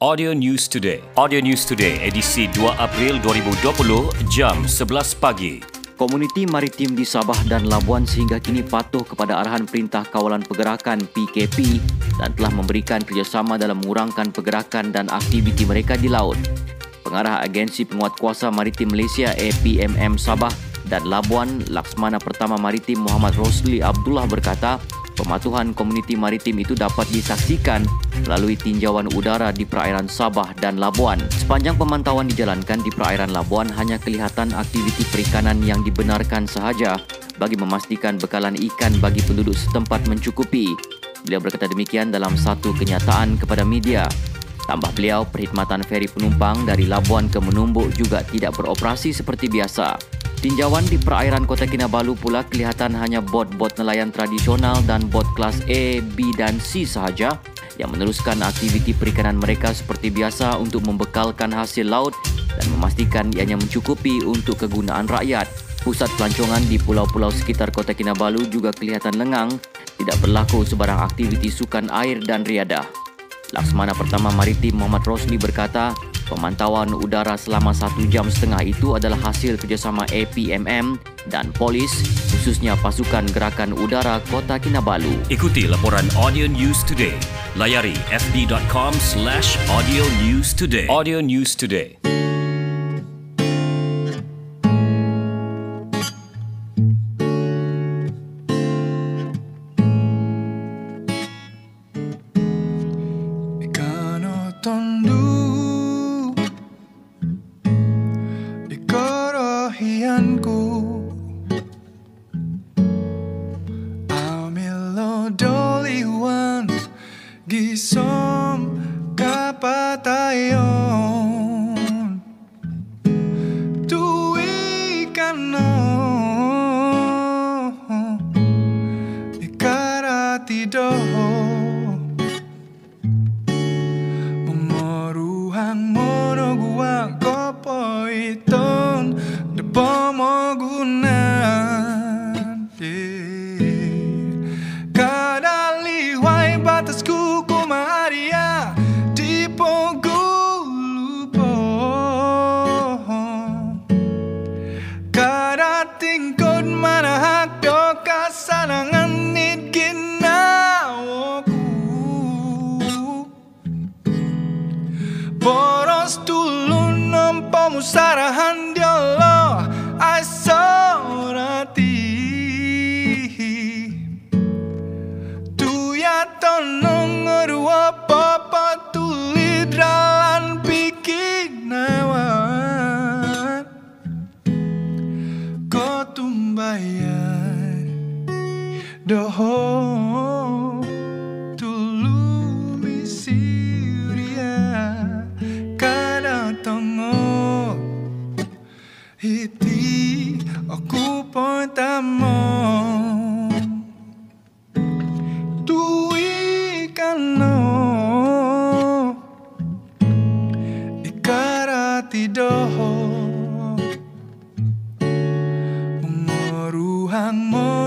Audio News Today. Audio News Today edisi 2 April 2020 jam 11 pagi. Komuniti maritim di Sabah dan Labuan sehingga kini patuh kepada arahan Perintah Kawalan Pergerakan PKP dan telah memberikan kerjasama dalam mengurangkan pergerakan dan aktiviti mereka di laut. Pengarah Agensi Penguatkuasa Maritim Malaysia APMM Sabah dan Labuan Laksmana Pertama Maritim Muhammad Rosli Abdullah berkata, Pematuhan komuniti maritim itu dapat disaksikan melalui tinjauan udara di perairan Sabah dan Labuan. Sepanjang pemantauan dijalankan di perairan Labuan hanya kelihatan aktiviti perikanan yang dibenarkan sahaja bagi memastikan bekalan ikan bagi penduduk setempat mencukupi. Beliau berkata demikian dalam satu kenyataan kepada media. Tambah beliau, perkhidmatan feri penumpang dari Labuan ke Menumbuk juga tidak beroperasi seperti biasa. Tinjauan di perairan Kota Kinabalu pula kelihatan hanya bot-bot nelayan tradisional dan bot kelas A, B dan C sahaja yang meneruskan aktiviti perikanan mereka seperti biasa untuk membekalkan hasil laut dan memastikan ianya mencukupi untuk kegunaan rakyat. Pusat pelancongan di pulau-pulau sekitar Kota Kinabalu juga kelihatan lengang, tidak berlaku sebarang aktiviti sukan air dan riadah. Laksmana Pertama Maritim Muhammad Rosli berkata, Pemantauan udara selama satu jam setengah itu adalah hasil kerjasama APMM dan polis, khususnya pasukan gerakan udara Kota Kinabalu. Ikuti laporan Audio News Today. Layari fb.com slash audio news today. Audio News Today. Kasihanku Amilo doliwan Gisom kapatayon Kadali wai batasku kumaria di pogulupo. Kada tingkod mana hak do kasanangan nit ginawaku Boros tulun nampa musarahan dialog amor.